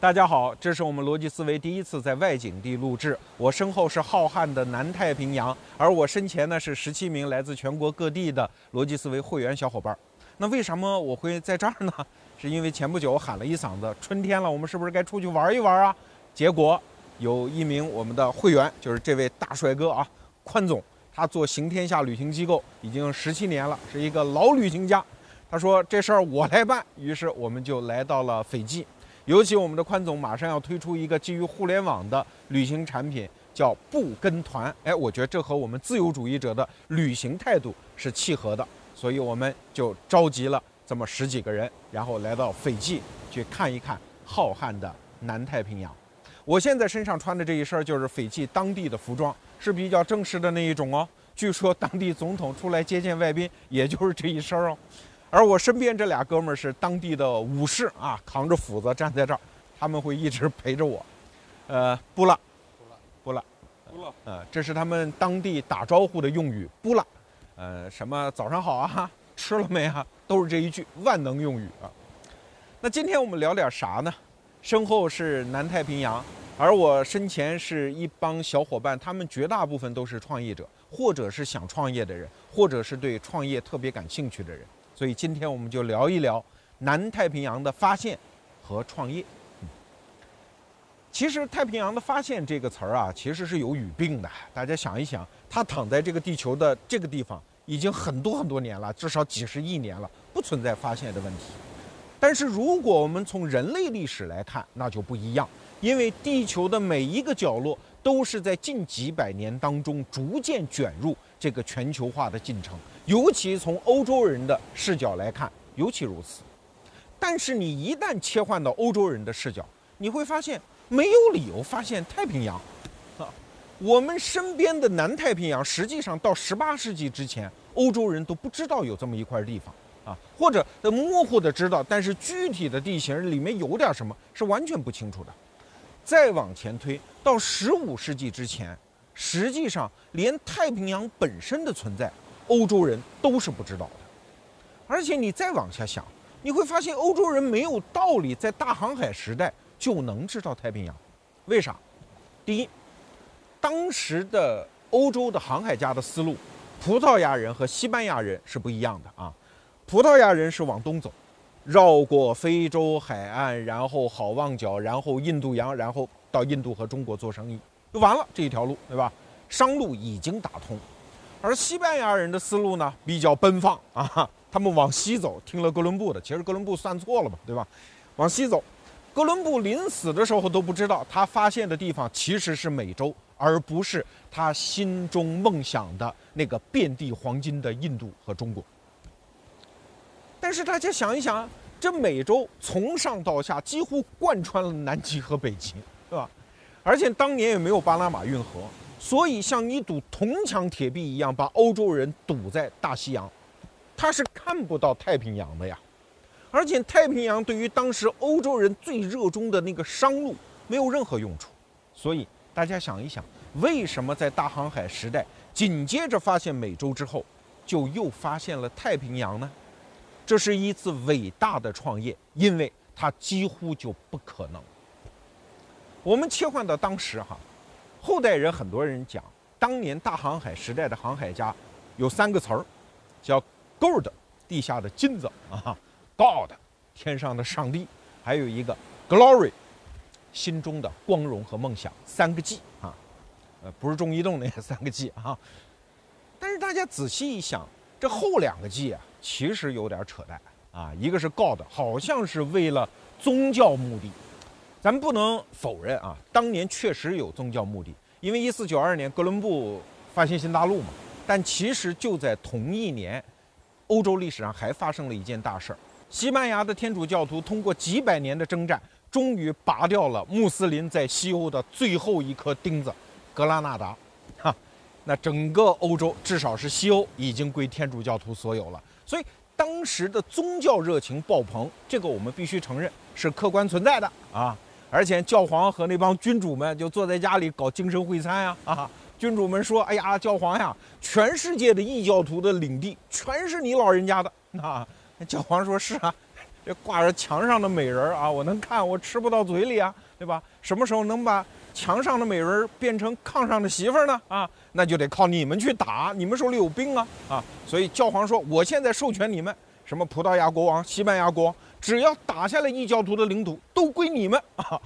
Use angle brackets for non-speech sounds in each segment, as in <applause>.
大家好，这是我们逻辑思维第一次在外景地录制。我身后是浩瀚的南太平洋，而我身前呢是十七名来自全国各地的逻辑思维会员小伙伴。那为什么我会在这儿呢？是因为前不久我喊了一嗓子，春天了，我们是不是该出去玩一玩啊？结果有一名我们的会员，就是这位大帅哥啊，宽总，他做行天下旅行机构已经十七年了，是一个老旅行家。他说这事儿我来办，于是我们就来到了斐济。尤其我们的宽总马上要推出一个基于互联网的旅行产品，叫不跟团。哎，我觉得这和我们自由主义者的旅行态度是契合的，所以我们就召集了这么十几个人，然后来到斐济去看一看浩瀚的南太平洋。我现在身上穿的这一身就是斐济当地的服装，是比较正式的那一种哦。据说当地总统出来接见外宾，也就是这一身哦。而我身边这俩哥们儿是当地的武士啊，扛着斧子站在这儿，他们会一直陪着我。呃，布拉，布拉，布拉，呃，这是他们当地打招呼的用语，布拉，呃，什么早上好啊，吃了没啊，都是这一句万能用语啊。那今天我们聊点啥呢？身后是南太平洋，而我身前是一帮小伙伴，他们绝大部分都是创业者，或者是想创业的人，或者是对创业特别感兴趣的人。所以今天我们就聊一聊南太平洋的发现和创业。其实“太平洋的发现”这个词儿啊，其实是有语病的。大家想一想，它躺在这个地球的这个地方已经很多很多年了，至少几十亿年了，不存在发现的问题。但是如果我们从人类历史来看，那就不一样，因为地球的每一个角落都是在近几百年当中逐渐卷入这个全球化的进程。尤其从欧洲人的视角来看，尤其如此。但是你一旦切换到欧洲人的视角，你会发现没有理由发现太平洋。啊，我们身边的南太平洋，实际上到十八世纪之前，欧洲人都不知道有这么一块地方啊，或者模糊的知道，但是具体的地形里面有点什么是完全不清楚的。再往前推到十五世纪之前，实际上连太平洋本身的存在。欧洲人都是不知道的，而且你再往下想，你会发现欧洲人没有道理在大航海时代就能知道太平洋，为啥？第一，当时的欧洲的航海家的思路，葡萄牙人和西班牙人是不一样的啊。葡萄牙人是往东走，绕过非洲海岸，然后好望角，然后印度洋，然后到印度和中国做生意，就完了这一条路，对吧？商路已经打通。而西班牙人的思路呢，比较奔放啊，他们往西走，听了哥伦布的，其实哥伦布算错了嘛，对吧？往西走，哥伦布临死的时候都不知道，他发现的地方其实是美洲，而不是他心中梦想的那个遍地黄金的印度和中国。但是大家想一想，这美洲从上到下几乎贯穿了南极和北极，对吧？而且当年也没有巴拿马运河。所以，像一堵铜墙铁壁一样把欧洲人堵在大西洋，他是看不到太平洋的呀。而且，太平洋对于当时欧洲人最热衷的那个商路没有任何用处。所以，大家想一想，为什么在大航海时代紧接着发现美洲之后，就又发现了太平洋呢？这是一次伟大的创业，因为它几乎就不可能。我们切换到当时哈。后代人很多人讲，当年大航海时代的航海家有三个词儿，叫 “gold”，地下的金子啊；“god”，天上的上帝；还有一个 “glory”，心中的光荣和梦想。三个 G 啊，呃，不是中移动那三个 G 啊。但是大家仔细一想，这后两个 G 啊，其实有点扯淡啊。一个是 “god”，好像是为了宗教目的。咱们不能否认啊，当年确实有宗教目的，因为一四九二年哥伦布发现新大陆嘛。但其实就在同一年，欧洲历史上还发生了一件大事儿：西班牙的天主教徒通过几百年的征战，终于拔掉了穆斯林在西欧的最后一颗钉子——格拉纳达。哈，那整个欧洲，至少是西欧，已经归天主教徒所有了。所以当时的宗教热情爆棚，这个我们必须承认是客观存在的啊。而且教皇和那帮君主们就坐在家里搞精神会餐呀啊！君主们说：“哎呀，教皇呀，全世界的异教徒的领地全是你老人家的啊！”教皇说：“是啊，这挂着墙上的美人啊，我能看，我吃不到嘴里啊，对吧？什么时候能把墙上的美人变成炕上的媳妇呢？啊，那就得靠你们去打，你们手里有兵啊啊！所以教皇说，我现在授权你们，什么葡萄牙国王、西班牙国王，只要打下来异教徒的领土，都归你们 <laughs> 啊！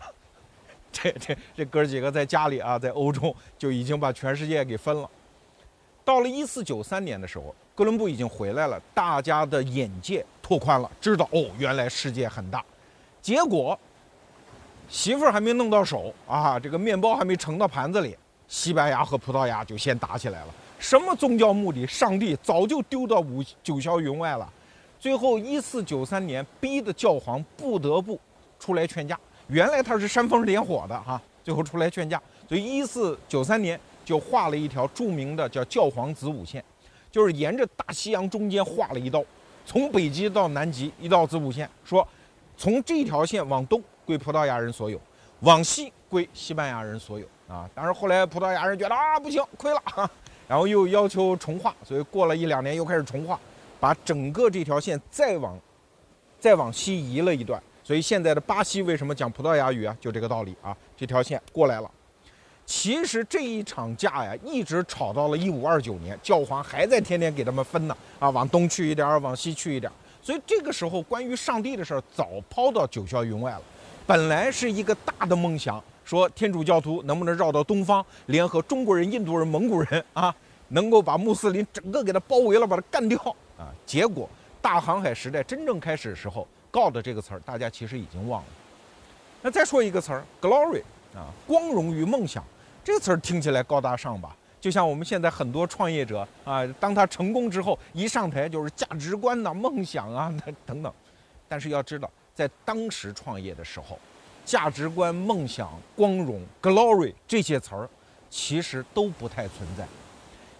这这这哥几个在家里啊，在欧洲就已经把全世界给分了。到了一四九三年的时候，哥伦布已经回来了，大家的眼界拓宽了，知道哦，原来世界很大。结果媳妇儿还没弄到手啊，这个面包还没盛到盘子里，西班牙和葡萄牙就先打起来了。什么宗教目的？上帝早就丢到五九霄云外了。最后一四九三年，逼得教皇不得不出来劝架。原来他是煽风点火的哈，最后出来劝架，所以一四九三年就画了一条著名的叫教皇子午线，就是沿着大西洋中间画了一道，从北极到南极一道子午线，说从这条线往东归葡萄牙人所有，往西归西班牙人所有啊。但是后来葡萄牙人觉得啊不行，亏了，然后又要求重画，所以过了一两年又开始重画，把整个这条线再往再往西移了一段。所以现在的巴西为什么讲葡萄牙语啊？就这个道理啊，这条线过来了。其实这一场架呀，一直吵到了一五二九年，教皇还在天天给他们分呢啊，往东去一点儿，往西去一点儿。所以这个时候，关于上帝的事儿早抛到九霄云外了。本来是一个大的梦想，说天主教徒能不能绕到东方，联合中国人、印度人、蒙古人啊，能够把穆斯林整个给他包围了，把他干掉啊。结果大航海时代真正开始的时候。God 这个词儿，大家其实已经忘了。那再说一个词儿，glory 啊，光荣与梦想，这个词儿听起来高大上吧？就像我们现在很多创业者啊，当他成功之后，一上台就是价值观呐、梦想啊等等。但是要知道，在当时创业的时候，价值观、梦想、光荣、glory 这些词儿，其实都不太存在。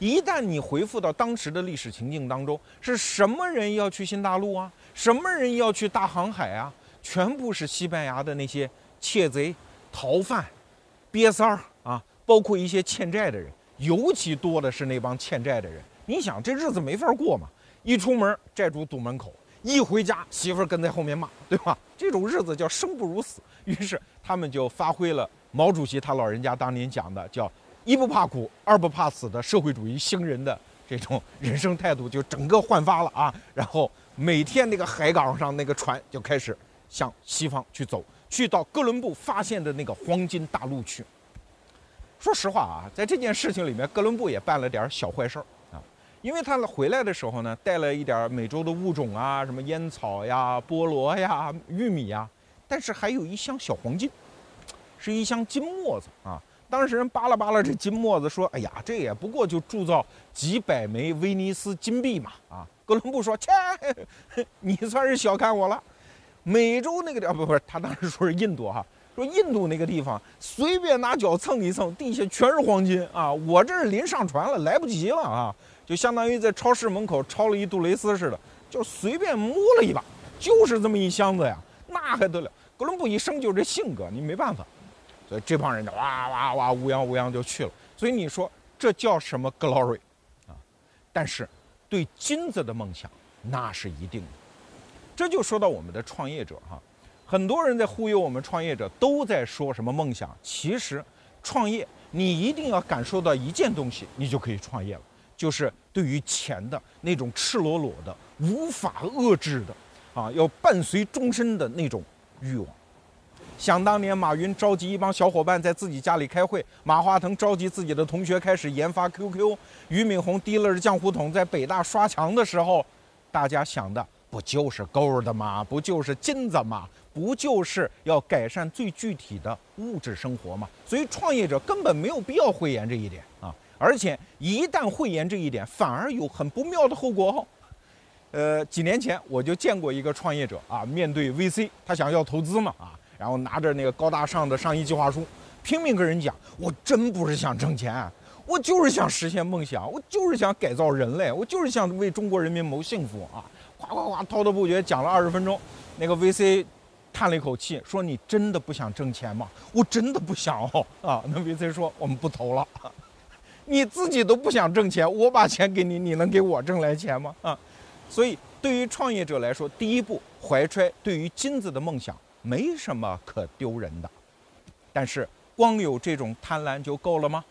一旦你回复到当时的历史情境当中，是什么人要去新大陆啊？什么人要去大航海啊？全部是西班牙的那些窃贼、逃犯、瘪三儿啊，包括一些欠债的人，尤其多的是那帮欠债的人。你想，这日子没法过嘛？一出门，债主堵门口；一回家，媳妇儿跟在后面骂，对吧？这种日子叫生不如死。于是他们就发挥了毛主席他老人家当年讲的，叫一不怕苦，二不怕死的社会主义新人的这种 <laughs> 人生态度，就整个焕发了啊！然后。每天那个海港上那个船就开始向西方去走，去到哥伦布发现的那个黄金大陆去。说实话啊，在这件事情里面，哥伦布也办了点小坏事儿啊，因为他回来的时候呢，带了一点美洲的物种啊，什么烟草呀、菠萝呀、玉米呀，但是还有一箱小黄金，是一箱金沫子啊。当时人扒拉扒拉这金沫子，说：“哎呀，这也不过就铸造几百枚威尼斯金币嘛，啊。”哥伦布说：“切，<laughs> 你算是小看我了。美洲那个地方，不不是，他当时说是印度哈，说印度那个地方，随便拿脚蹭一蹭，地下全是黄金啊！我这是临上船了，来不及了啊！就相当于在超市门口抄了一杜蕾斯似的，就随便摸了一把，就是这么一箱子呀，那还得了？哥伦布一生就这性格，你没办法，所以这帮人就哇哇哇乌泱乌泱就去了。所以你说这叫什么 glory 啊？但是。”对金子的梦想，那是一定的。这就说到我们的创业者哈，很多人在忽悠我们创业者，都在说什么梦想。其实，创业你一定要感受到一件东西，你就可以创业了，就是对于钱的那种赤裸裸的、无法遏制的啊，要伴随终身的那种欲望。想当年，马云召集一帮小伙伴在自己家里开会，马化腾召集自己的同学开始研发 QQ，俞敏洪提了着浆糊桶在北大刷墙的时候，大家想的不就是 gold 吗？不就是金子吗？不就是要改善最具体的物质生活吗？所以创业者根本没有必要讳言这一点啊！而且一旦讳言这一点，反而有很不妙的后果哦。呃，几年前我就见过一个创业者啊，面对 VC，他想要投资嘛啊。然后拿着那个高大上的商业计划书，拼命跟人讲：“我真不是想挣钱，我就是想实现梦想，我就是想改造人类，我就是想为中国人民谋幸福啊！”夸夸夸滔滔不绝讲了二十分钟，那个 VC 叹了一口气说：“你真的不想挣钱吗？”“我真的不想哦。<laughs> ”啊，那 VC 说：“我们不投了。<laughs> ”“你自己都不想挣钱，我把钱给你，你能给我挣来钱吗？”啊，所以对于创业者来说，第一步怀揣对于金子的梦想，没什么可丢人的。但是光有这种贪婪就够了吗？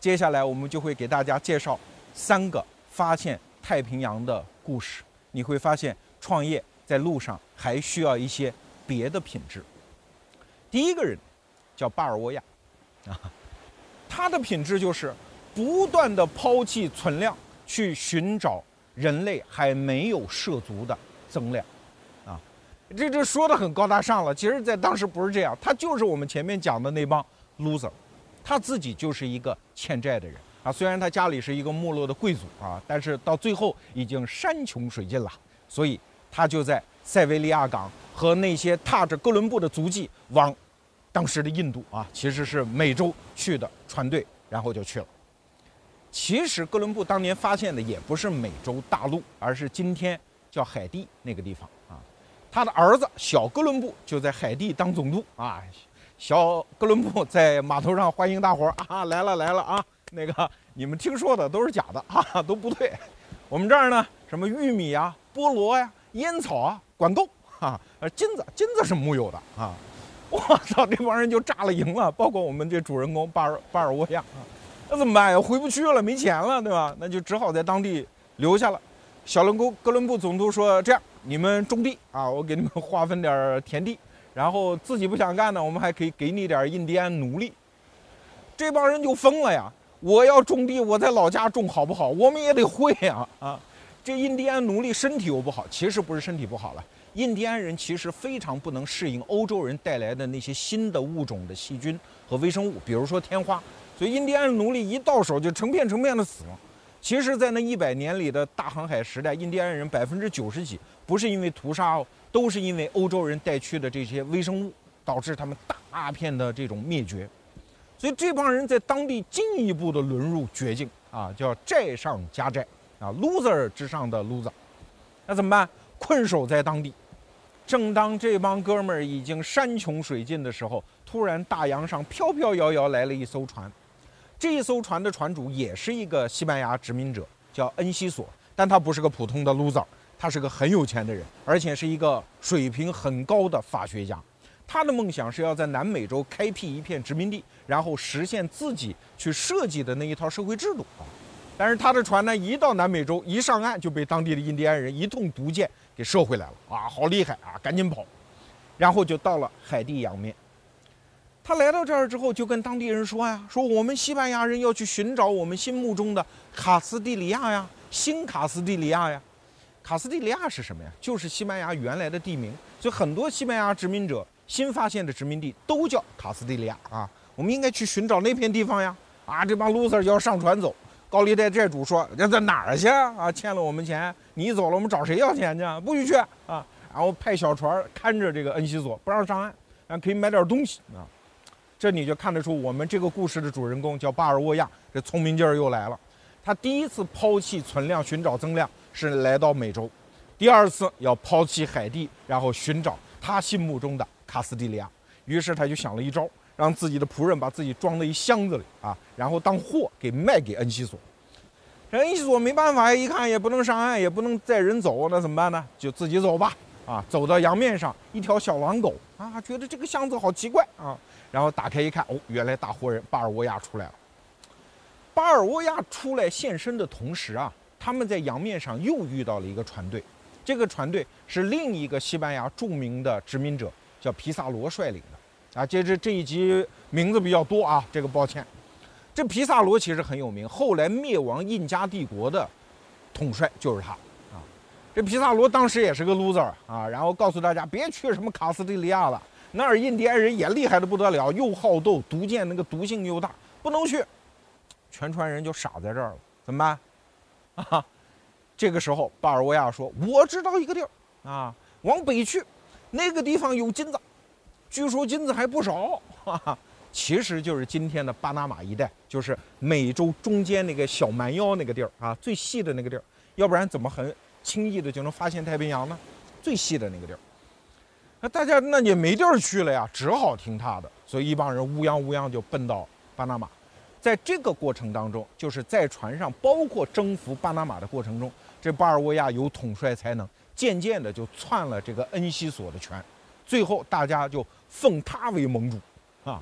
接下来我们就会给大家介绍三个发现太平洋的故事。你会发现，创业在路上还需要一些别的品质。第一个人叫巴尔沃亚，啊，<laughs> 他的品质就是不断的抛弃存量，去寻找人类还没有涉足的增量，这这说的很高大上了。其实，在当时不是这样，他就是我们前面讲的那帮 loser，他自己就是一个欠债的人啊。虽然他家里是一个没落的贵族啊，但是到最后已经山穷水尽了，所以他就在塞维利亚港和那些踏着哥伦布的足迹往。当时的印度啊，其实是美洲去的船队，然后就去了。其实哥伦布当年发现的也不是美洲大陆，而是今天叫海地那个地方。他的儿子小哥伦布就在海地当总督啊。小哥伦布在码头上欢迎大伙儿啊，来了来了啊。那个你们听说的都是假的啊，都不对。我们这儿呢，什么玉米啊、菠萝呀、烟草啊，管够啊。呃，金子金子是木有的啊。我操！这帮人就炸了营了，包括我们这主人公巴尔巴尔沃亚啊，那怎么办呀？回不去了，没钱了，对吧？那就只好在当地留下了。小伦布哥伦布总督说：“这样，你们种地啊，我给你们划分点田地，然后自己不想干呢，我们还可以给你点印第安奴隶。”这帮人就疯了呀！我要种地，我在老家种好不好？我们也得会啊啊！这印第安奴隶身体又不好，其实不是身体不好了。印第安人其实非常不能适应欧洲人带来的那些新的物种的细菌和微生物，比如说天花，所以印第安奴隶一到手就成片成片的死。其实，在那一百年里的大航海时代，印第安人百分之九十几不是因为屠杀哦，都是因为欧洲人带去的这些微生物导致他们大片的这种灭绝。所以这帮人在当地进一步的沦入绝境啊，叫债上加债啊，loser 之上的 loser。那怎么办？困守在当地。正当这帮哥们儿已经山穷水尽的时候，突然大洋上飘飘摇摇来了一艘船。这一艘船的船主也是一个西班牙殖民者，叫恩西索，但他不是个普通的 loser，他是个很有钱的人，而且是一个水平很高的法学家。他的梦想是要在南美洲开辟一片殖民地，然后实现自己去设计的那一套社会制度啊。但是他的船呢，一到南美洲，一上岸就被当地的印第安人一通毒箭。给射回来了啊，好厉害啊，赶紧跑，然后就到了海地洋面。他来到这儿之后，就跟当地人说呀：“说我们西班牙人要去寻找我们心目中的卡斯蒂利亚呀，新卡斯蒂利亚呀。卡斯蒂利亚是什么呀？就是西班牙原来的地名。所以很多西班牙殖民者新发现的殖民地都叫卡斯蒂利亚啊。我们应该去寻找那片地方呀。啊，这帮 loser 要上船走。”高利贷债主说：“要在哪儿去啊？欠了我们钱，你走了，我们找谁要钱去？不许去啊！”然后派小船看着这个恩西索，不让上岸，然后可以买点东西啊。这你就看得出，我们这个故事的主人公叫巴尔沃亚，这聪明劲儿又来了。他第一次抛弃存量寻找增量是来到美洲，第二次要抛弃海地，然后寻找他心目中的卡斯蒂利亚。于是他就想了一招。让自己的仆人把自己装在一箱子里啊，然后当货给卖给恩西索。这恩西索没办法呀，一看也不能上岸，也不能载人走，那怎么办呢？就自己走吧。啊，走到洋面上，一条小狼狗啊，觉得这个箱子好奇怪啊，然后打开一看，哦，原来大活人巴尔沃亚出来了。巴尔沃亚出来现身的同时啊，他们在洋面上又遇到了一个船队，这个船队是另一个西班牙著名的殖民者，叫皮萨罗率领的。啊，接着这一集名字比较多啊，这个抱歉。这皮萨罗其实很有名，后来灭亡印加帝国的统帅就是他啊。这皮萨罗当时也是个 loser 啊，然后告诉大家别去什么卡斯蒂利亚了，那儿印第安人也厉害的不得了，又好斗，毒箭那个毒性又大，不能去。全船人就傻在这儿了，怎么办？啊，这个时候巴尔沃亚说：“我知道一个地儿啊，往北去，那个地方有金子。”据说金子还不少，哈哈，其实就是今天的巴拿马一带，就是美洲中间那个小蛮腰那个地儿啊，最细的那个地儿，要不然怎么很轻易的就能发现太平洋呢？最细的那个地儿，那大家那也没地儿去了呀，只好听他的，所以一帮人乌泱乌泱就奔到巴拿马。在这个过程当中，就是在船上，包括征服巴拿马的过程中，这巴尔沃亚有统帅才能，渐渐的就篡了这个恩西索的权，最后大家就奉他为盟主，啊，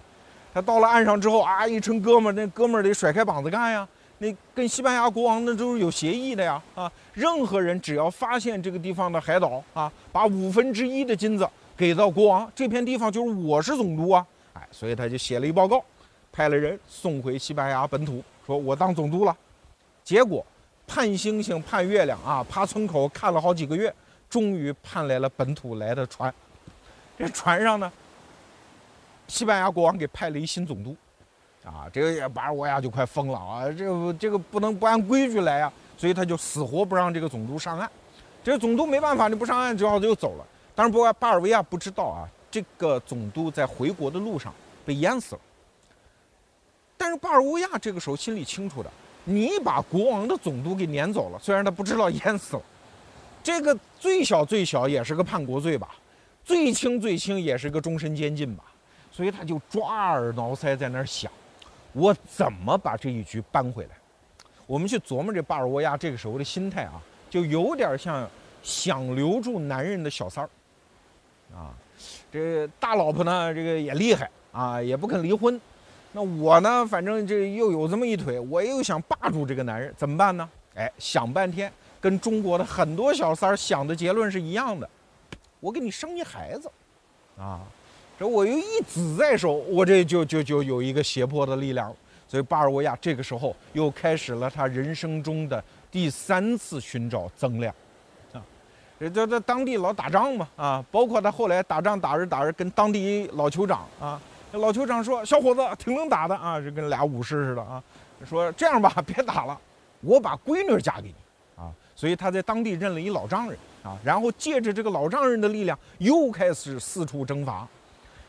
他到了岸上之后啊，一群哥们儿，那哥们儿得甩开膀子干呀，那跟西班牙国王那都是有协议的呀，啊，任何人只要发现这个地方的海岛啊，把五分之一的金子给到国王，这片地方就是我是总督啊，哎，所以他就写了一报告，派了人送回西班牙本土，说我当总督了，结果盼星星盼月亮啊，爬村口看了好几个月。终于盼来了本土来的船，这船上呢，西班牙国王给派了一新总督，啊，这个巴尔沃亚就快疯了啊，这个这个不能不按规矩来啊，所以他就死活不让这个总督上岸，这个总督没办法，你不上岸，只好就走了。当然，不过巴尔维亚不知道啊，这个总督在回国的路上被淹死了。但是巴尔维亚这个时候心里清楚的，你把国王的总督给撵走了，虽然他不知道淹死了。这个最小最小也是个叛国罪吧，最轻最轻也是个终身监禁吧，所以他就抓耳挠腮在那儿想，我怎么把这一局扳回来？我们去琢磨这巴尔沃亚这个时候的心态啊，就有点像想留住男人的小三儿，啊，这大老婆呢，这个也厉害啊，也不肯离婚，那我呢，反正这又有这么一腿，我又想霸住这个男人，怎么办呢？哎，想半天。跟中国的很多小三儿想的结论是一样的，我给你生一孩子，啊，这我又一子在手，我这就就就有一个胁迫的力量。所以巴尔沃亚这个时候又开始了他人生中的第三次寻找增量，这这这当地老打仗嘛，啊，包括他后来打仗打着打着跟当地老酋长啊，老酋长说小伙子挺能打的啊，就跟俩武士似的啊，说这样吧，<laughs> 别打了，我把闺女嫁给你啊。所以他在当地认了一老丈人啊，然后借着这个老丈人的力量，又开始四处征伐。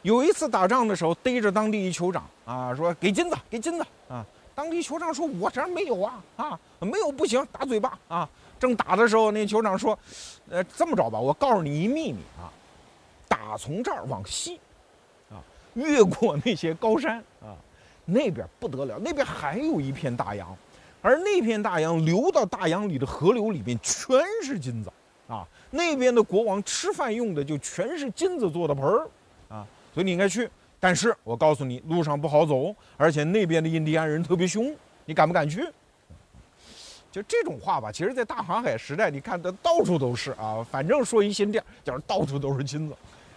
有一次打仗的时候，逮着当地一酋长啊，说给金子，给金子啊。当地酋长说：“我这儿没有啊，啊，没有不行，打嘴巴啊。”正打的时候，那酋长说：“呃，这么着吧，我告诉你一秘密啊，打从这儿往西，啊，越过那些高山啊，那边不得了，那边还有一片大洋。”而那片大洋流到大洋里的河流里面全是金子，啊，那边的国王吃饭用的就全是金子做的盆儿，啊，所以你应该去。但是我告诉你，路上不好走，而且那边的印第安人特别凶，你敢不敢去？就这种话吧，其实，在大航海时代，你看它到处都是啊，反正说一新店，就是到处都是金子。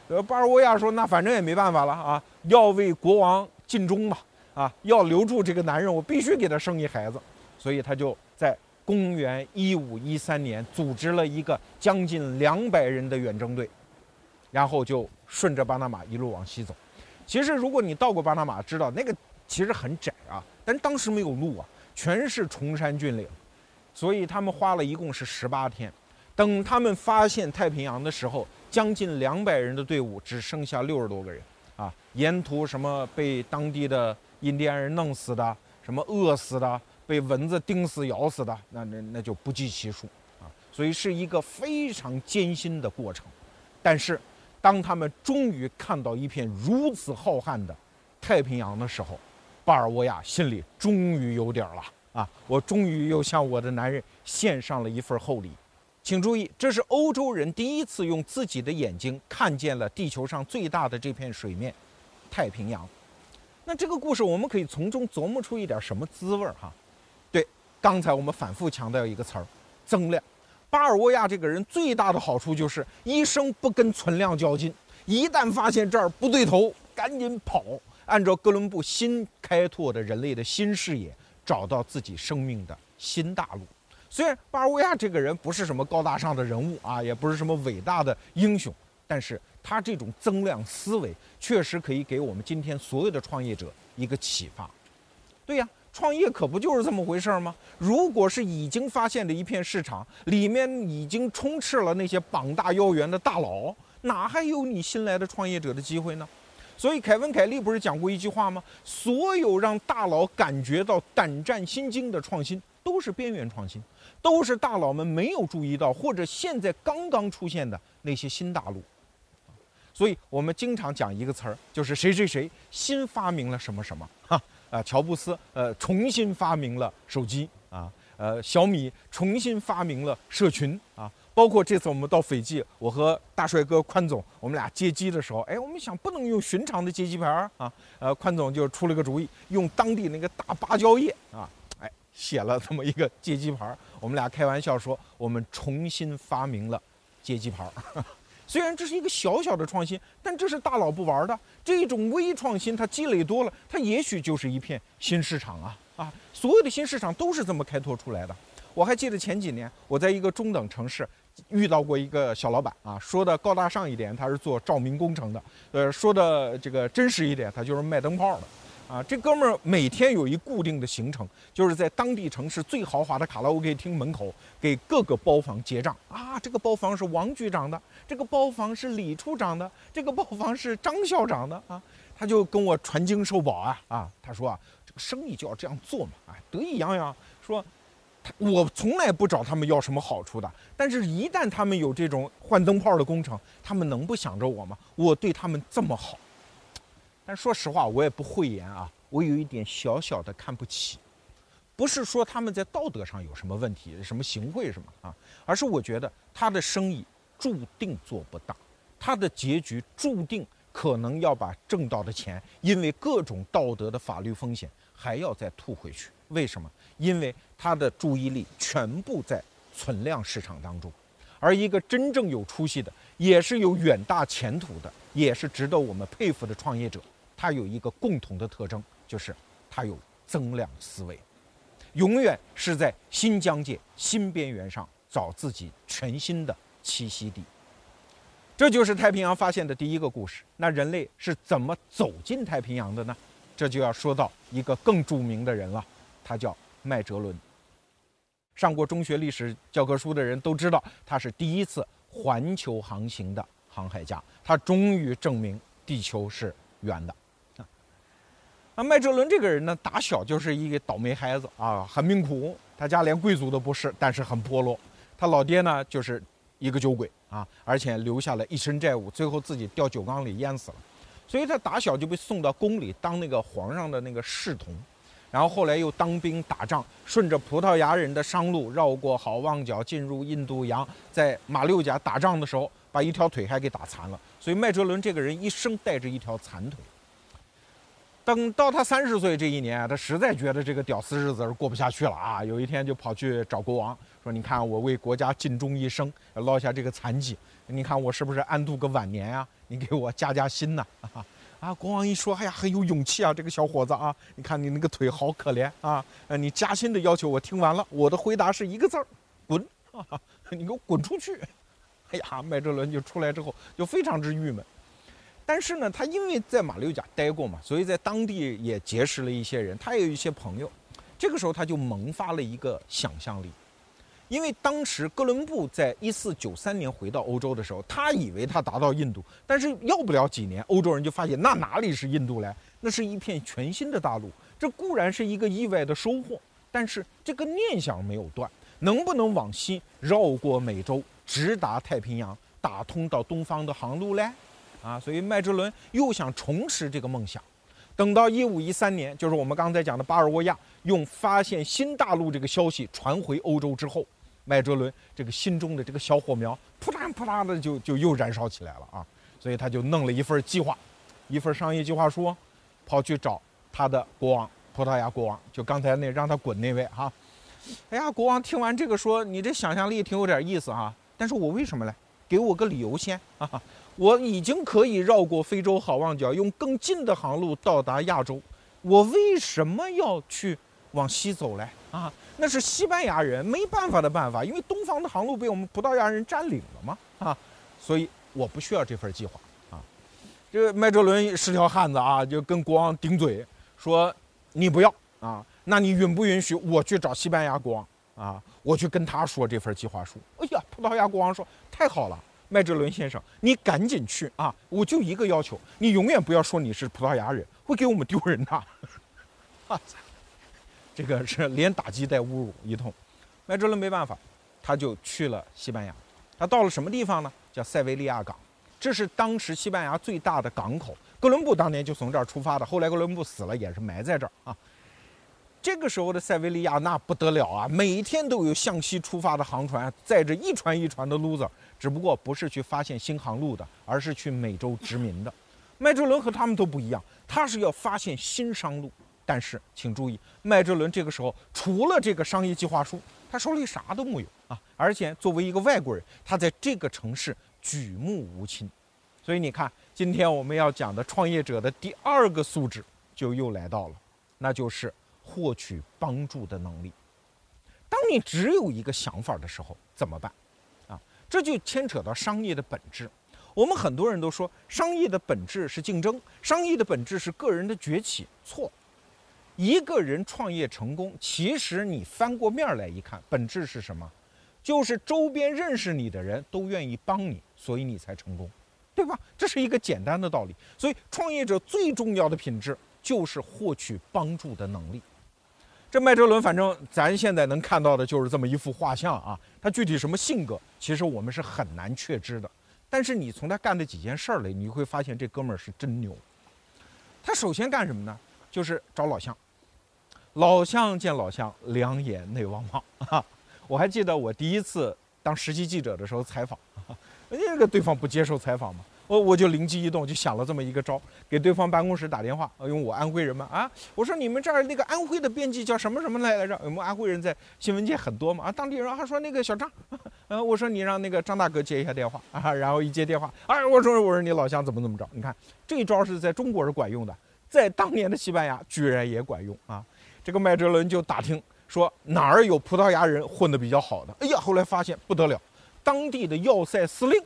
呃，巴尔沃亚说，那反正也没办法了啊，要为国王尽忠嘛，啊，要留住这个男人，我必须给他生一孩子。所以他就在公元一五一三年组织了一个将近两百人的远征队，然后就顺着巴拿马一路往西走。其实如果你到过巴拿马，知道那个其实很窄啊，但当时没有路啊，全是崇山峻岭，所以他们花了一共是十八天。等他们发现太平洋的时候，将近两百人的队伍只剩下六十多个人啊！沿途什么被当地的印第安人弄死的，什么饿死的。被蚊子叮死、咬死的，那那那就不计其数啊！所以是一个非常艰辛的过程。但是，当他们终于看到一片如此浩瀚的太平洋的时候，巴尔沃亚心里终于有点了啊！我终于又向我的男人献上了一份厚礼。请注意，这是欧洲人第一次用自己的眼睛看见了地球上最大的这片水面——太平洋。那这个故事，我们可以从中琢磨出一点什么滋味儿哈？对刚才我们反复强调一个词儿，增量。巴尔沃亚这个人最大的好处就是一生不跟存量较劲，一旦发现这儿不对头，赶紧跑，按照哥伦布新开拓的人类的新视野，找到自己生命的新大陆。虽然巴尔沃亚这个人不是什么高大上的人物啊，也不是什么伟大的英雄，但是他这种增量思维确实可以给我们今天所有的创业者一个启发。对呀。创业可不就是这么回事吗？如果是已经发现的一片市场，里面已经充斥了那些膀大腰圆的大佬，哪还有你新来的创业者的机会呢？所以凯文·凯利不是讲过一句话吗？所有让大佬感觉到胆战心惊的创新，都是边缘创新，都是大佬们没有注意到或者现在刚刚出现的那些新大陆。所以我们经常讲一个词儿，就是谁谁谁新发明了什么什么，哈。啊，乔布斯呃重新发明了手机啊，呃小米重新发明了社群啊，包括这次我们到斐济，我和大帅哥宽总，我们俩接机的时候，哎，我们想不能用寻常的接机牌啊，呃，宽总就出了个主意，用当地那个大芭蕉叶啊，哎，写了这么一个接机牌。我们俩开玩笑说，我们重新发明了接机牌。<laughs> 虽然这是一个小小的创新，但这是大佬不玩的。这种微创新，它积累多了，它也许就是一片新市场啊啊！所有的新市场都是这么开拓出来的。我还记得前几年，我在一个中等城市遇到过一个小老板啊，说的高大上一点，他是做照明工程的；呃，说的这个真实一点，他就是卖灯泡的。啊，这哥们儿每天有一固定的行程，就是在当地城市最豪华的卡拉 OK 厅门口给各个包房结账。啊，这个包房是王局长的，这个包房是李处长的，这个包房是张校长的。啊，他就跟我传经授宝啊啊，他说啊，这个生意就要这样做嘛，啊，得意洋洋说，我从来不找他们要什么好处的，但是一旦他们有这种换灯泡的工程，他们能不想着我吗？我对他们这么好。但说实话，我也不讳言啊，我有一点小小的看不起，不是说他们在道德上有什么问题，什么行贿什么啊，而是我觉得他的生意注定做不大，他的结局注定可能要把挣到的钱，因为各种道德的法律风险，还要再吐回去。为什么？因为他的注意力全部在存量市场当中，而一个真正有出息的，也是有远大前途的，也是值得我们佩服的创业者。他有一个共同的特征，就是他有增量思维，永远是在新疆界、新边缘上找自己全新的栖息地。这就是太平洋发现的第一个故事。那人类是怎么走进太平洋的呢？这就要说到一个更著名的人了，他叫麦哲伦。上过中学历史教科书的人都知道，他是第一次环球航行的航海家。他终于证明地球是圆的。那麦哲伦这个人呢，打小就是一个倒霉孩子啊，很命苦。他家连贵族都不是，但是很破落。他老爹呢，就是一个酒鬼啊，而且留下了一身债务，最后自己掉酒缸里淹死了。所以他打小就被送到宫里当那个皇上的那个侍童，然后后来又当兵打仗，顺着葡萄牙人的商路绕过好望角进入印度洋，在马六甲打仗的时候把一条腿还给打残了。所以麦哲伦这个人一生带着一条残腿。等到他三十岁这一年，他实在觉得这个屌丝日子是过不下去了啊！有一天就跑去找国王，说：“你看我为国家尽忠一生，落下这个残疾，你看我是不是安度个晚年啊？你给我加加薪呐！”啊，啊国王一说：“哎呀，很有勇气啊，这个小伙子啊！你看你那个腿好可怜啊！呃，你加薪的要求我听完了，我的回答是一个字儿：滚！<laughs> 你给我滚出去！” <laughs> 哎呀，麦哲伦就出来之后就非常之郁闷。但是呢，他因为在马六甲待过嘛，所以在当地也结识了一些人，他也有一些朋友。这个时候他就萌发了一个想象力，因为当时哥伦布在一四九三年回到欧洲的时候，他以为他达到印度，但是要不了几年，欧洲人就发现那哪里是印度来，那是一片全新的大陆。这固然是一个意外的收获，但是这个念想没有断，能不能往西绕过美洲，直达太平洋，打通到东方的航路嘞？啊，所以麦哲伦又想重拾这个梦想。等到一五一三年，就是我们刚才讲的巴尔沃亚用发现新大陆这个消息传回欧洲之后，麦哲伦这个心中的这个小火苗扑嗒扑嗒的就就又燃烧起来了啊！所以他就弄了一份计划，一份商业计划书，跑去找他的国王，葡萄牙国王，就刚才那让他滚那位哈。哎呀，国王听完这个说：“你这想象力挺有点意思哈，但是我为什么嘞？给我个理由先啊！”我已经可以绕过非洲好望角，用更近的航路到达亚洲。我为什么要去往西走嘞？啊，那是西班牙人没办法的办法，因为东方的航路被我们葡萄牙人占领了嘛。啊，所以我不需要这份计划。啊，这个麦哲伦是条汉子啊，就跟国王顶嘴说：“你不要啊，那你允不允许我去找西班牙国王啊？我去跟他说这份计划书。”哎呀，葡萄牙国王说：“太好了。”麦哲伦先生，你赶紧去啊！我就一个要求，你永远不要说你是葡萄牙人，会给我们丢人的。啊，<laughs> 这个是连打击带侮辱一通。麦哲伦没办法，他就去了西班牙。他到了什么地方呢？叫塞维利亚港，这是当时西班牙最大的港口。哥伦布当年就从这儿出发的，后来哥伦布死了，也是埋在这儿啊。这个时候的塞维利亚那不得了啊，每天都有向西出发的航船，载着一船一船的 loser，只不过不是去发现新航路的，而是去美洲殖民的。麦哲伦和他们都不一样，他是要发现新商路。但是请注意，麦哲伦这个时候除了这个商业计划书，他手里啥都没有啊！而且作为一个外国人，他在这个城市举目无亲。所以你看，今天我们要讲的创业者的第二个素质就又来到了，那就是获取帮助的能力。当你只有一个想法的时候，怎么办？啊，这就牵扯到商业的本质。我们很多人都说，商业的本质是竞争，商业的本质是个人的崛起。错。一个人创业成功，其实你翻过面来一看，本质是什么？就是周边认识你的人都愿意帮你，所以你才成功，对吧？这是一个简单的道理。所以，创业者最重要的品质就是获取帮助的能力。这麦哲伦，反正咱现在能看到的就是这么一幅画像啊。他具体什么性格，其实我们是很难确知的。但是你从他干的几件事儿里，你会发现这哥们儿是真牛。他首先干什么呢？就是找老乡。老乡见老乡，两眼泪汪汪啊！<laughs> 我还记得我第一次当实习记者的时候采访，<laughs> 那个对方不接受采访嘛，我我就灵机一动，就想了这么一个招，给对方办公室打电话，因为我安徽人嘛啊，我说你们这儿那个安徽的编辑叫什么什么来着？我们安徽人在新闻界很多嘛啊，当地人还说那个小张，呃，<laughs> 我说你让那个张大哥接一下电话啊，然后一接电话，哎，我说我说你老乡怎么怎么着？你看这招是在中国是管用的，在当年的西班牙居然也管用啊！这个麦哲伦就打听说哪儿有葡萄牙人混得比较好的。哎呀，后来发现不得了，当地的要塞司令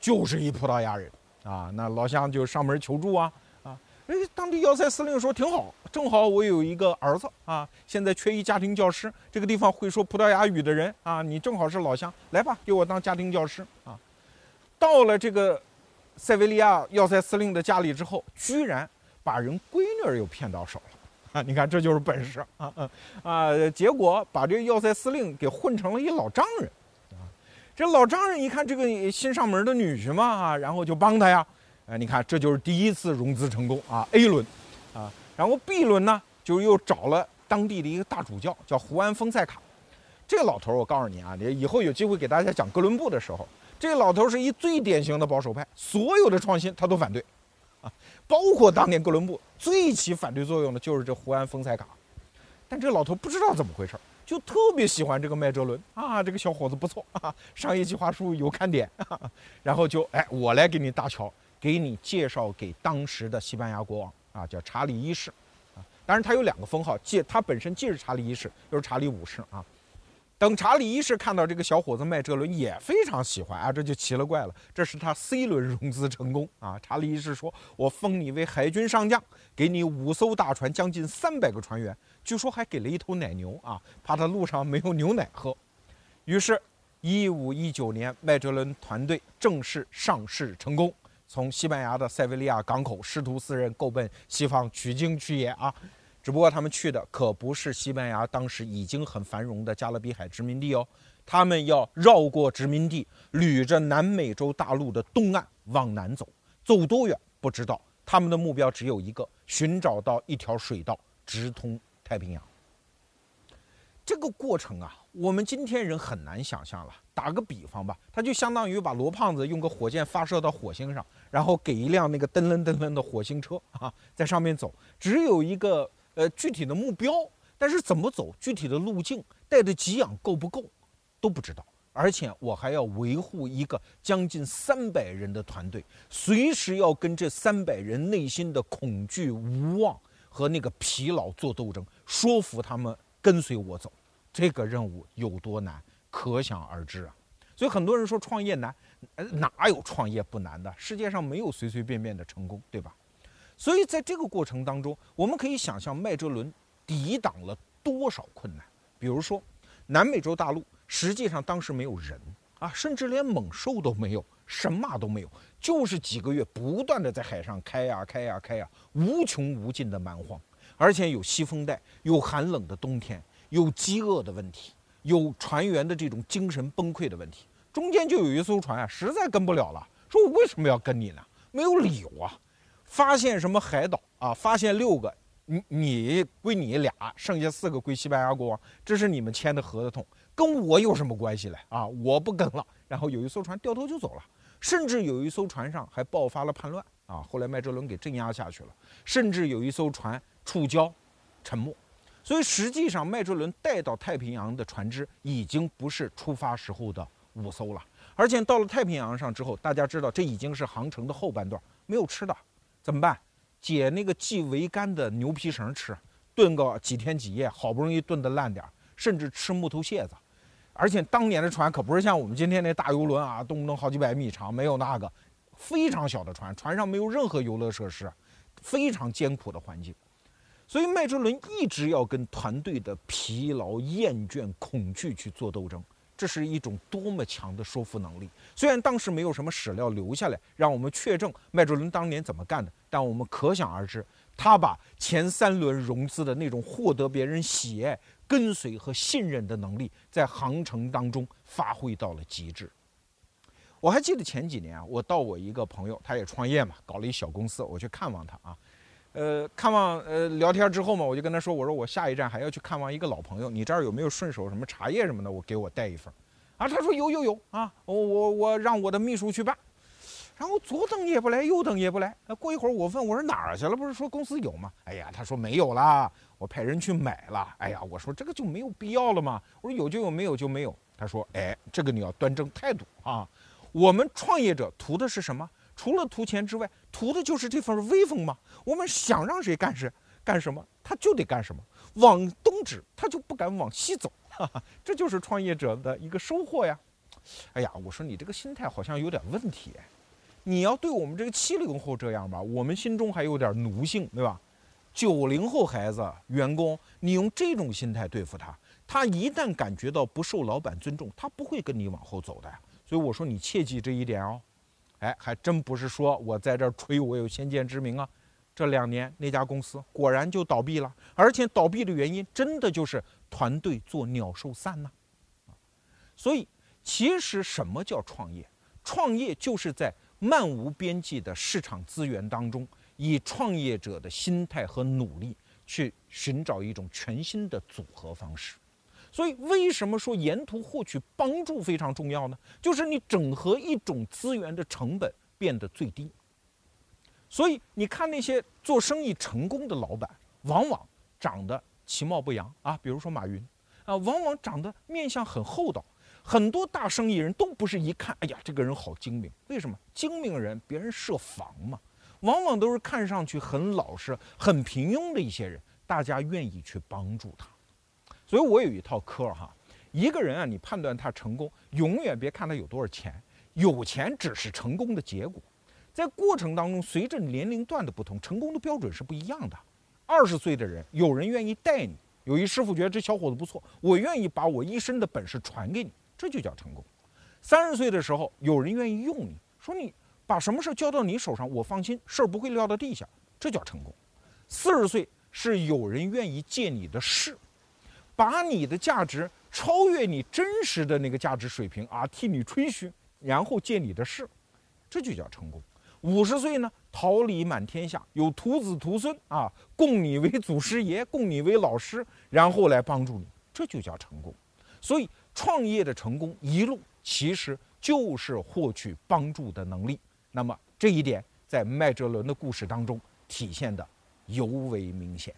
就是一葡萄牙人啊。那老乡就上门求助啊啊！哎，当地要塞司令说挺好，正好我有一个儿子啊，现在缺一家庭教师，这个地方会说葡萄牙语的人啊，你正好是老乡，来吧，给我当家庭教师啊。到了这个塞维利亚要塞司令的家里之后，居然把人闺女儿又骗到手了。<laughs> 啊，你看这就是本事啊！啊啊，结果把这个要塞司令给混成了一老丈人，啊，这老丈人一看这个新上门的女婿嘛，啊，然后就帮他呀，哎，你看这就是第一次融资成功啊，A 轮，啊，然后 B 轮呢，就又找了当地的一个大主教，叫胡安·丰塞卡，这个老头，我告诉你啊，你以后有机会给大家讲哥伦布的时候，这个老头是一最典型的保守派，所有的创新他都反对。包括当年哥伦布最起反对作用的就是这胡安·丰塞卡，但这老头不知道怎么回事，就特别喜欢这个麦哲伦。啊，这个小伙子不错啊，商业计划书有看点，然后就哎，我来给你搭桥，给你介绍给当时的西班牙国王啊，叫查理一世。啊，当然他有两个封号，既他本身既是查理一世，又是查理五世啊。等查理一世看到这个小伙子麦哲伦也非常喜欢啊，这就奇了怪了。这是他 C 轮融资成功啊！查理一世说：“我封你为海军上将，给你五艘大船，将近三百个船员，据说还给了一头奶牛啊，怕他路上没有牛奶喝。”于是，一五一九年，麦哲伦团队正式上市成功，从西班牙的塞维利亚港口师徒四人购奔西方取经去也啊！只不过他们去的可不是西班牙当时已经很繁荣的加勒比海殖民地哦，他们要绕过殖民地，捋着南美洲大陆的东岸往南走，走多远不知道。他们的目标只有一个：寻找到一条水道直通太平洋。这个过程啊，我们今天人很难想象了。打个比方吧，它就相当于把罗胖子用个火箭发射到火星上，然后给一辆那个噔噔噔噔的火星车啊，在上面走，只有一个。呃，具体的目标，但是怎么走，具体的路径，带的给养够不够，都不知道。而且我还要维护一个将近三百人的团队，随时要跟这三百人内心的恐惧、无望和那个疲劳做斗争，说服他们跟随我走。这个任务有多难，可想而知啊。所以很多人说创业难，哪有创业不难的？世界上没有随随便便的成功，对吧？所以，在这个过程当中，我们可以想象麦哲伦抵挡了多少困难。比如说，南美洲大陆实际上当时没有人啊，甚至连猛兽都没有，什么都没有，就是几个月不断的在海上开呀开呀开呀，无穷无尽的蛮荒，而且有西风带，有寒冷的冬天，有饥饿的问题，有船员的这种精神崩溃的问题。中间就有一艘船啊，实在跟不了了，说我为什么要跟你呢？没有理由啊。发现什么海岛啊？发现六个，你你归你俩，剩下四个归西班牙国王，这是你们签的合同，跟我有什么关系嘞？啊，我不跟了。然后有一艘船掉头就走了，甚至有一艘船上还爆发了叛乱啊，后来麦哲伦给镇压下去了，甚至有一艘船触礁，沉没。所以实际上，麦哲伦带到太平洋的船只已经不是出发时候的五艘了。而且到了太平洋上之后，大家知道这已经是航程的后半段，没有吃的，怎么办？解那个系桅杆的牛皮绳吃，炖个几天几夜，好不容易炖得烂点儿，甚至吃木头屑子。而且当年的船可不是像我们今天那大游轮啊，动不动好几百米长，没有那个非常小的船，船上没有任何游乐设施，非常艰苦的环境。所以麦哲伦一直要跟团队的疲劳、厌倦、恐惧去做斗争。这是一种多么强的说服能力！虽然当时没有什么史料留下来让我们确证麦哲伦当年怎么干的，但我们可想而知，他把前三轮融资的那种获得别人喜爱、跟随和信任的能力，在航程当中发挥到了极致。我还记得前几年啊，我到我一个朋友，他也创业嘛，搞了一小公司，我去看望他啊。呃，看望呃聊天之后嘛，我就跟他说，我说我下一站还要去看望一个老朋友，你这儿有没有顺手什么茶叶什么的，我给我带一份。啊，他说有有有啊，我我我让我的秘书去办。然后左等也不来，右等也不来。过一会儿我问我说哪儿去了？不是说公司有吗？哎呀，他说没有啦，我派人去买了。哎呀，我说这个就没有必要了吗？我说有就有，没有就没有。他说，哎，这个你要端正态度啊。我们创业者图的是什么？除了图钱之外，图的就是这份威风嘛。我们想让谁干谁干什么，他就得干什么。往东指，他就不敢往西走。哈哈，这就是创业者的一个收获呀。哎呀，我说你这个心态好像有点问题。你要对我们这个七零后这样吧，我们心中还有点奴性，对吧？九零后孩子员工，你用这种心态对付他，他一旦感觉到不受老板尊重，他不会跟你往后走的。所以我说你切记这一点哦。哎，还真不是说我在这吹我有先见之明啊！这两年那家公司果然就倒闭了，而且倒闭的原因真的就是团队做鸟兽散呢。所以，其实什么叫创业？创业就是在漫无边际的市场资源当中，以创业者的心态和努力去寻找一种全新的组合方式。所以，为什么说沿途获取帮助非常重要呢？就是你整合一种资源的成本变得最低。所以，你看那些做生意成功的老板，往往长得其貌不扬啊，比如说马云啊，往往长得面相很厚道。很多大生意人都不是一看，哎呀，这个人好精明。为什么？精明人别人设防嘛，往往都是看上去很老实、很平庸的一些人，大家愿意去帮助他。所以我有一套科哈，一个人啊，你判断他成功，永远别看他有多少钱，有钱只是成功的结果，在过程当中，随着年龄段的不同，成功的标准是不一样的。二十岁的人，有人愿意带你，有一师傅觉得这小伙子不错，我愿意把我一身的本事传给你，这就叫成功。三十岁的时候，有人愿意用你，说你把什么事交到你手上，我放心，事儿不会撂到地下，这叫成功。四十岁是有人愿意借你的势。把你的价值超越你真实的那个价值水平啊，替你吹嘘，然后借你的势，这就叫成功。五十岁呢，桃李满天下，有徒子徒孙啊，供你为祖师爷，供你为老师，然后来帮助你，这就叫成功。所以，创业的成功一路其实就是获取帮助的能力。那么，这一点在麦哲伦的故事当中体现的尤为明显。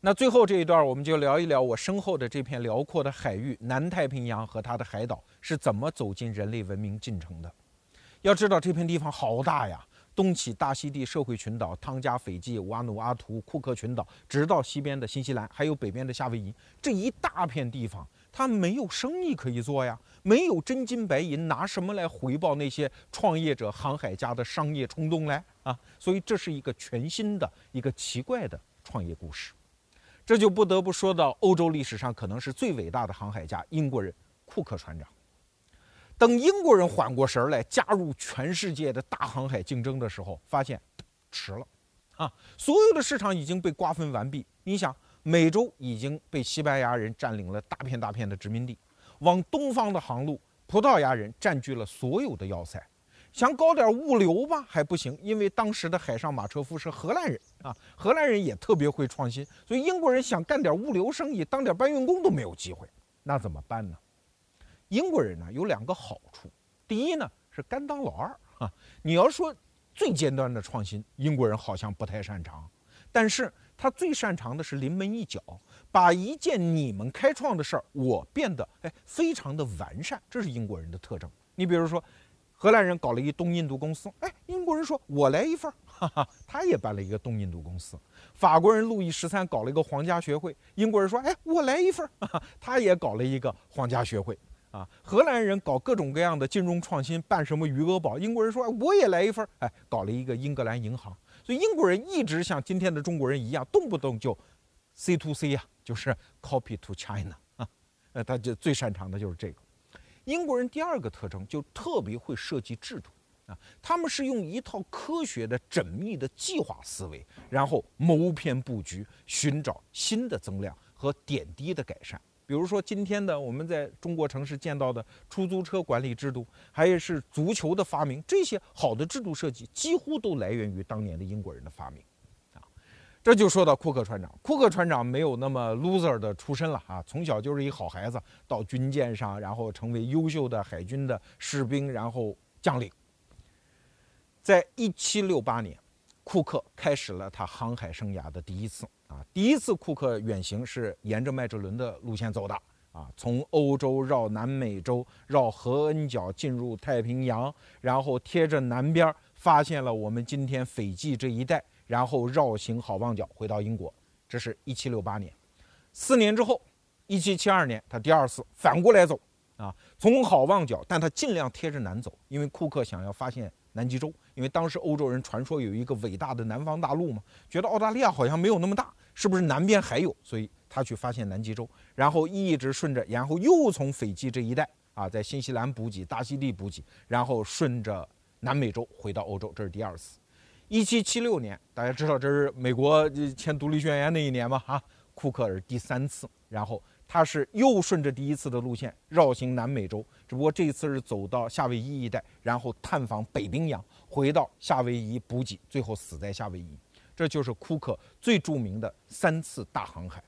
那最后这一段，我们就聊一聊我身后的这片辽阔的海域——南太平洋和它的海岛是怎么走进人类文明进程的。要知道，这片地方好大呀，东起大溪地社会群岛、汤加、斐济、瓦努阿图、库克群岛，直到西边的新西兰，还有北边的夏威夷，这一大片地方，他没有生意可以做呀，没有真金白银，拿什么来回报那些创业者、航海家的商业冲动来啊？所以，这是一个全新的、一个奇怪的创业故事。这就不得不说到欧洲历史上可能是最伟大的航海家——英国人库克船长。等英国人缓过神来，加入全世界的大航海竞争的时候，发现迟了，啊，所有的市场已经被瓜分完毕。你想，美洲已经被西班牙人占领了大片大片的殖民地，往东方的航路，葡萄牙人占据了所有的要塞，想搞点物流吧，还不行，因为当时的海上马车夫是荷兰人啊，荷兰人也特别会创新，所以英国人想干点物流生意，当点搬运工都没有机会。那怎么办呢？英国人呢有两个好处，第一呢是甘当老二啊。你要说最尖端的创新，英国人好像不太擅长，但是他最擅长的是临门一脚，把一件你们开创的事儿，我变得哎非常的完善，这是英国人的特征。你比如说。荷兰人搞了一东印度公司，哎，英国人说我来一份儿，<laughs> 哈哈，他也办了一个东印度公司。法国人路易十三搞了一个皇家学会，英国人说，哎，我来一份儿，哈哈，他也搞了一个皇家学会。啊，荷兰人搞各种各样的金融创新，办什么余额宝，英国人说我也来一份儿，哎，搞了一个英格兰银行。所以英国人一直像今天的中国人一样，动不动就 C to C 呀，就是 copy to China 啊，呃，他就最擅长的就是这个。英国人第二个特征就特别会设计制度啊，他们是用一套科学的缜密的计划思维，然后谋篇布局，寻找新的增量和点滴的改善。比如说今天的我们在中国城市见到的出租车管理制度，还有是足球的发明，这些好的制度设计几乎都来源于当年的英国人的发明。啊这就说到库克船长，库克船长没有那么 loser 的出身了啊，从小就是一好孩子，到军舰上，然后成为优秀的海军的士兵，然后将领。在一七六八年，库克开始了他航海生涯的第一次啊，第一次库克远行是沿着麦哲伦的路线走的啊，从欧洲绕南美洲，绕合恩角进入太平洋，然后贴着南边发现了我们今天斐济这一带。然后绕行好望角回到英国，这是一七六八年。四年之后，一七七二年，他第二次反过来走啊，从好望角，但他尽量贴着南走，因为库克想要发现南极洲，因为当时欧洲人传说有一个伟大的南方大陆嘛，觉得澳大利亚好像没有那么大，是不是南边还有？所以他去发现南极洲，然后一直顺着，然后又从斐济这一带啊，在新西兰补给，大溪地补给，然后顺着南美洲回到欧洲，这是第二次。一七七六年，大家知道这是美国签独立宣言那一年吗？哈，库克是第三次，然后他是又顺着第一次的路线绕行南美洲，只不过这一次是走到夏威夷一带，然后探访北冰洋，回到夏威夷补给，最后死在夏威夷。这就是库克最著名的三次大航海。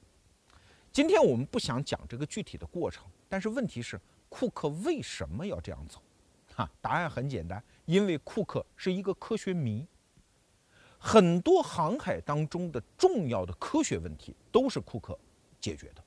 今天我们不想讲这个具体的过程，但是问题是，库克为什么要这样走？哈，答案很简单，因为库克是一个科学迷。很多航海当中的重要的科学问题都是库克解决的。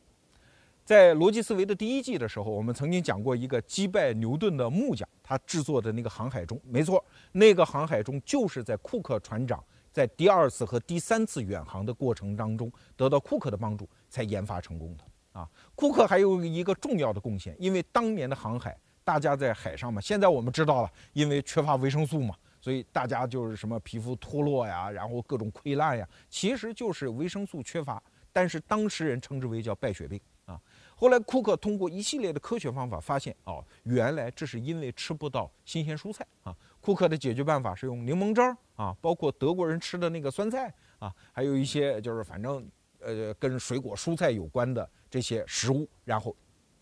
在逻辑思维的第一季的时候，我们曾经讲过一个击败牛顿的木匠他制作的那个航海钟，没错，那个航海钟就是在库克船长在第二次和第三次远航的过程当中得到库克的帮助才研发成功的。啊，库克还有一个重要的贡献，因为当年的航海，大家在海上嘛，现在我们知道了，因为缺乏维生素嘛。所以大家就是什么皮肤脱落呀，然后各种溃烂呀，其实就是维生素缺乏。但是当时人称之为叫败血病啊。后来库克通过一系列的科学方法发现，哦，原来这是因为吃不到新鲜蔬菜啊。库克的解决办法是用柠檬汁儿啊，包括德国人吃的那个酸菜啊，还有一些就是反正呃跟水果蔬菜有关的这些食物，然后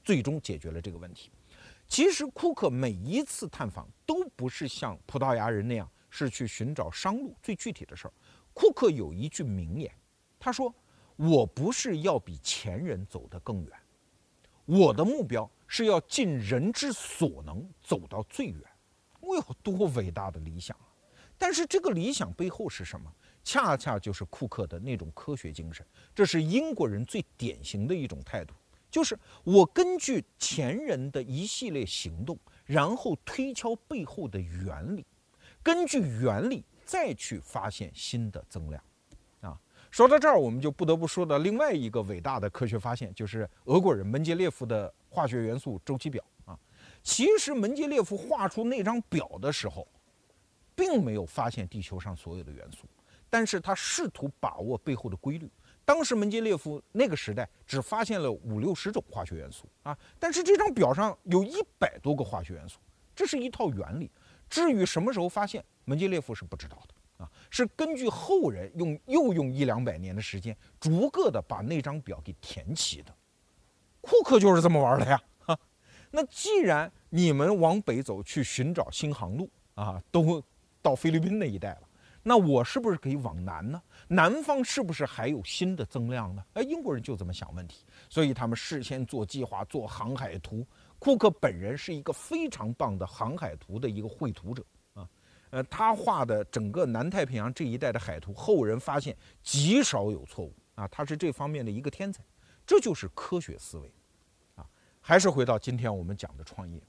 最终解决了这个问题。其实库克每一次探访都不是像葡萄牙人那样是去寻找商路最具体的事儿。库克有一句名言，他说：“我不是要比前人走得更远，我的目标是要尽人之所能走到最远。”我有多伟大的理想啊！但是这个理想背后是什么？恰恰就是库克的那种科学精神，这是英国人最典型的一种态度。就是我根据前人的一系列行动，然后推敲背后的原理，根据原理再去发现新的增量。啊，说到这儿，我们就不得不说到另外一个伟大的科学发现，就是俄国人门捷列夫的化学元素周期表。啊，其实门捷列夫画出那张表的时候，并没有发现地球上所有的元素，但是他试图把握背后的规律。当时门捷列夫那个时代只发现了五六十种化学元素啊，但是这张表上有一百多个化学元素，这是一套原理。至于什么时候发现，门捷列夫是不知道的啊，是根据后人用又用一两百年的时间，逐个的把那张表给填齐的。库克就是这么玩的呀。哈，那既然你们往北走去寻找新航路，啊，都到菲律宾那一带了。那我是不是可以往南呢？南方是不是还有新的增量呢？哎，英国人就这么想问题，所以他们事先做计划、做航海图。库克本人是一个非常棒的航海图的一个绘图者啊，呃，他画的整个南太平洋这一带的海图，后人发现极少有错误啊，他是这方面的一个天才。这就是科学思维啊。还是回到今天我们讲的创业，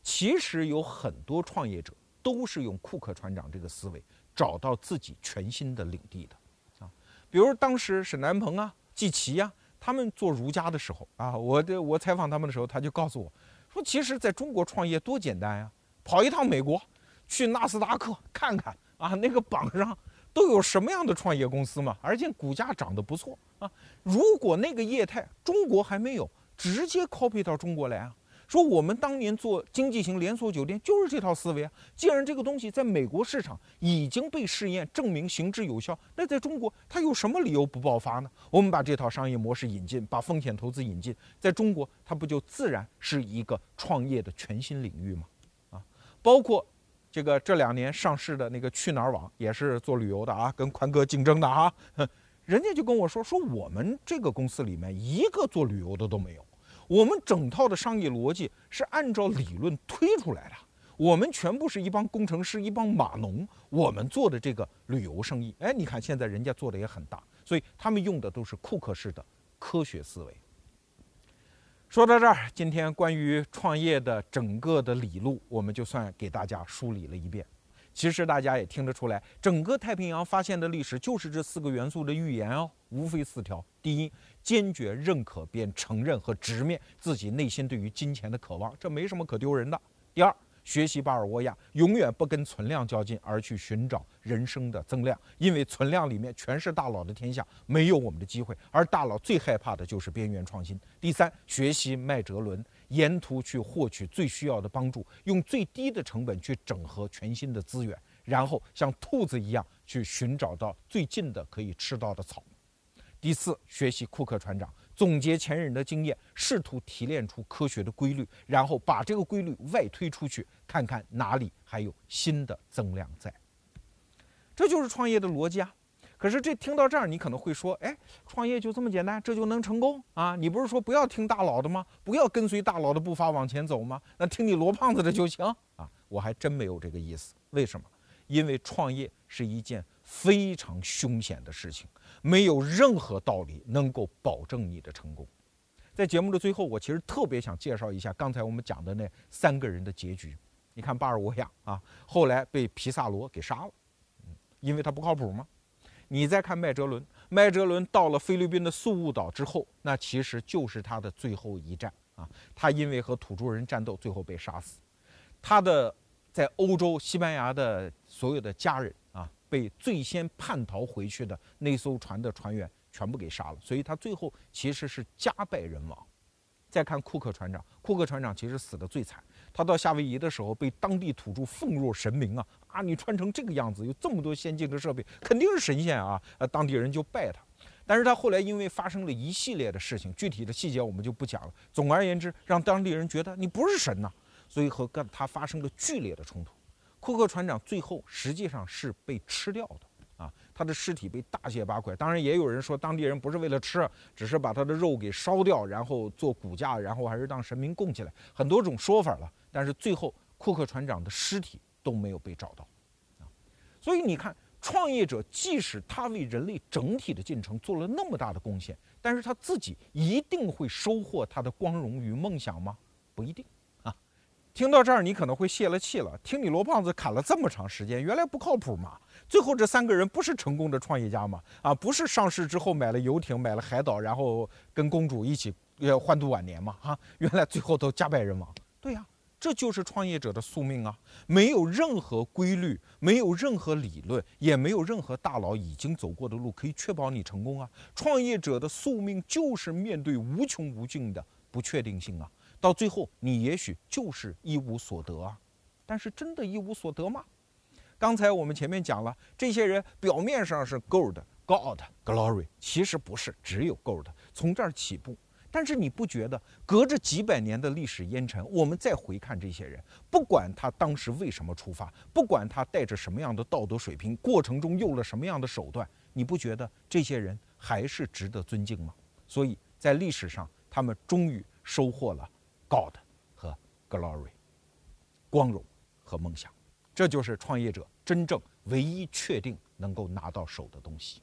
其实有很多创业者都是用库克船长这个思维。找到自己全新的领地的，啊，比如当时沈南鹏啊、季琦呀，他们做儒家的时候啊，我的我采访他们的时候，他就告诉我，说其实在中国创业多简单呀，跑一趟美国，去纳斯达克看看啊，那个榜上都有什么样的创业公司嘛，而且股价涨得不错啊。如果那个业态中国还没有，直接 copy 到中国来啊。说我们当年做经济型连锁酒店就是这套思维啊！既然这个东西在美国市场已经被试验证明行之有效，那在中国它有什么理由不爆发呢？我们把这套商业模式引进，把风险投资引进，在中国它不就自然是一个创业的全新领域吗？啊，包括这个这两年上市的那个去哪儿网也是做旅游的啊，跟宽哥竞争的啊，<laughs> 人家就跟我说说我们这个公司里面一个做旅游的都没有。我们整套的商业逻辑是按照理论推出来的，我们全部是一帮工程师，一帮码农，我们做的这个旅游生意，哎，你看现在人家做的也很大，所以他们用的都是库克式的科学思维。说到这儿，今天关于创业的整个的理路，我们就算给大家梳理了一遍。其实大家也听得出来，整个太平洋发现的历史就是这四个元素的预言哦，无非四条：第一，坚决认可并承认和直面自己内心对于金钱的渴望，这没什么可丢人的；第二，学习巴尔沃亚，永远不跟存量较劲，而去寻找人生的增量，因为存量里面全是大佬的天下，没有我们的机会，而大佬最害怕的就是边缘创新；第三，学习麦哲伦。沿途去获取最需要的帮助，用最低的成本去整合全新的资源，然后像兔子一样去寻找到最近的可以吃到的草。第四，学习库克船长，总结前人的经验，试图提炼出科学的规律，然后把这个规律外推出去，看看哪里还有新的增量在。这就是创业的逻辑啊。可是这听到这儿，你可能会说：“哎，创业就这么简单，这就能成功啊？你不是说不要听大佬的吗？不要跟随大佬的步伐往前走吗？那听你罗胖子的就行啊？”我还真没有这个意思。为什么？因为创业是一件非常凶险的事情，没有任何道理能够保证你的成功。在节目的最后，我其实特别想介绍一下刚才我们讲的那三个人的结局。你看巴尔沃亚啊，后来被皮萨罗给杀了，因为他不靠谱吗？你再看麦哲伦，麦哲伦到了菲律宾的宿务岛之后，那其实就是他的最后一战啊。他因为和土著人战斗，最后被杀死。他的在欧洲、西班牙的所有的家人啊，被最先叛逃回去的那艘船的船员全部给杀了。所以他最后其实是家败人亡。再看库克船长，库克船长其实死的最惨。他到夏威夷的时候，被当地土著奉若神明啊啊！你穿成这个样子，有这么多先进的设备，肯定是神仙啊！呃，当地人就拜他。但是他后来因为发生了一系列的事情，具体的细节我们就不讲了。总而言之，让当地人觉得你不是神呐，所以和跟他发生了剧烈的冲突。库克船长最后实际上是被吃掉的。他的尸体被大卸八块。当然，也有人说当地人不是为了吃，只是把他的肉给烧掉，然后做骨架，然后还是当神明供起来，很多种说法了。但是最后，库克船长的尸体都没有被找到。啊，所以你看，创业者即使他为人类整体的进程做了那么大的贡献，但是他自己一定会收获他的光荣与梦想吗？不一定。听到这儿，你可能会泄了气了。听你罗胖子侃了这么长时间，原来不靠谱嘛？最后这三个人不是成功的创业家吗？啊，不是上市之后买了游艇、买了海岛，然后跟公主一起呃欢度晚年吗？哈，原来最后都家败人亡。对呀，这就是创业者的宿命啊！没有任何规律，没有任何理论，也没有任何大佬已经走过的路可以确保你成功啊！创业者的宿命就是面对无穷无尽的不确定性啊！到最后，你也许就是一无所得啊，但是真的一无所得吗？刚才我们前面讲了，这些人表面上是 gold、God、glory，其实不是，只有 gold。从这儿起步，但是你不觉得，隔着几百年的历史烟尘，我们再回看这些人，不管他当时为什么出发，不管他带着什么样的道德水平，过程中用了什么样的手段，你不觉得这些人还是值得尊敬吗？所以在历史上，他们终于收获了 God 和 Glory，光荣和梦想。这就是创业者真正唯一确定能够拿到手的东西。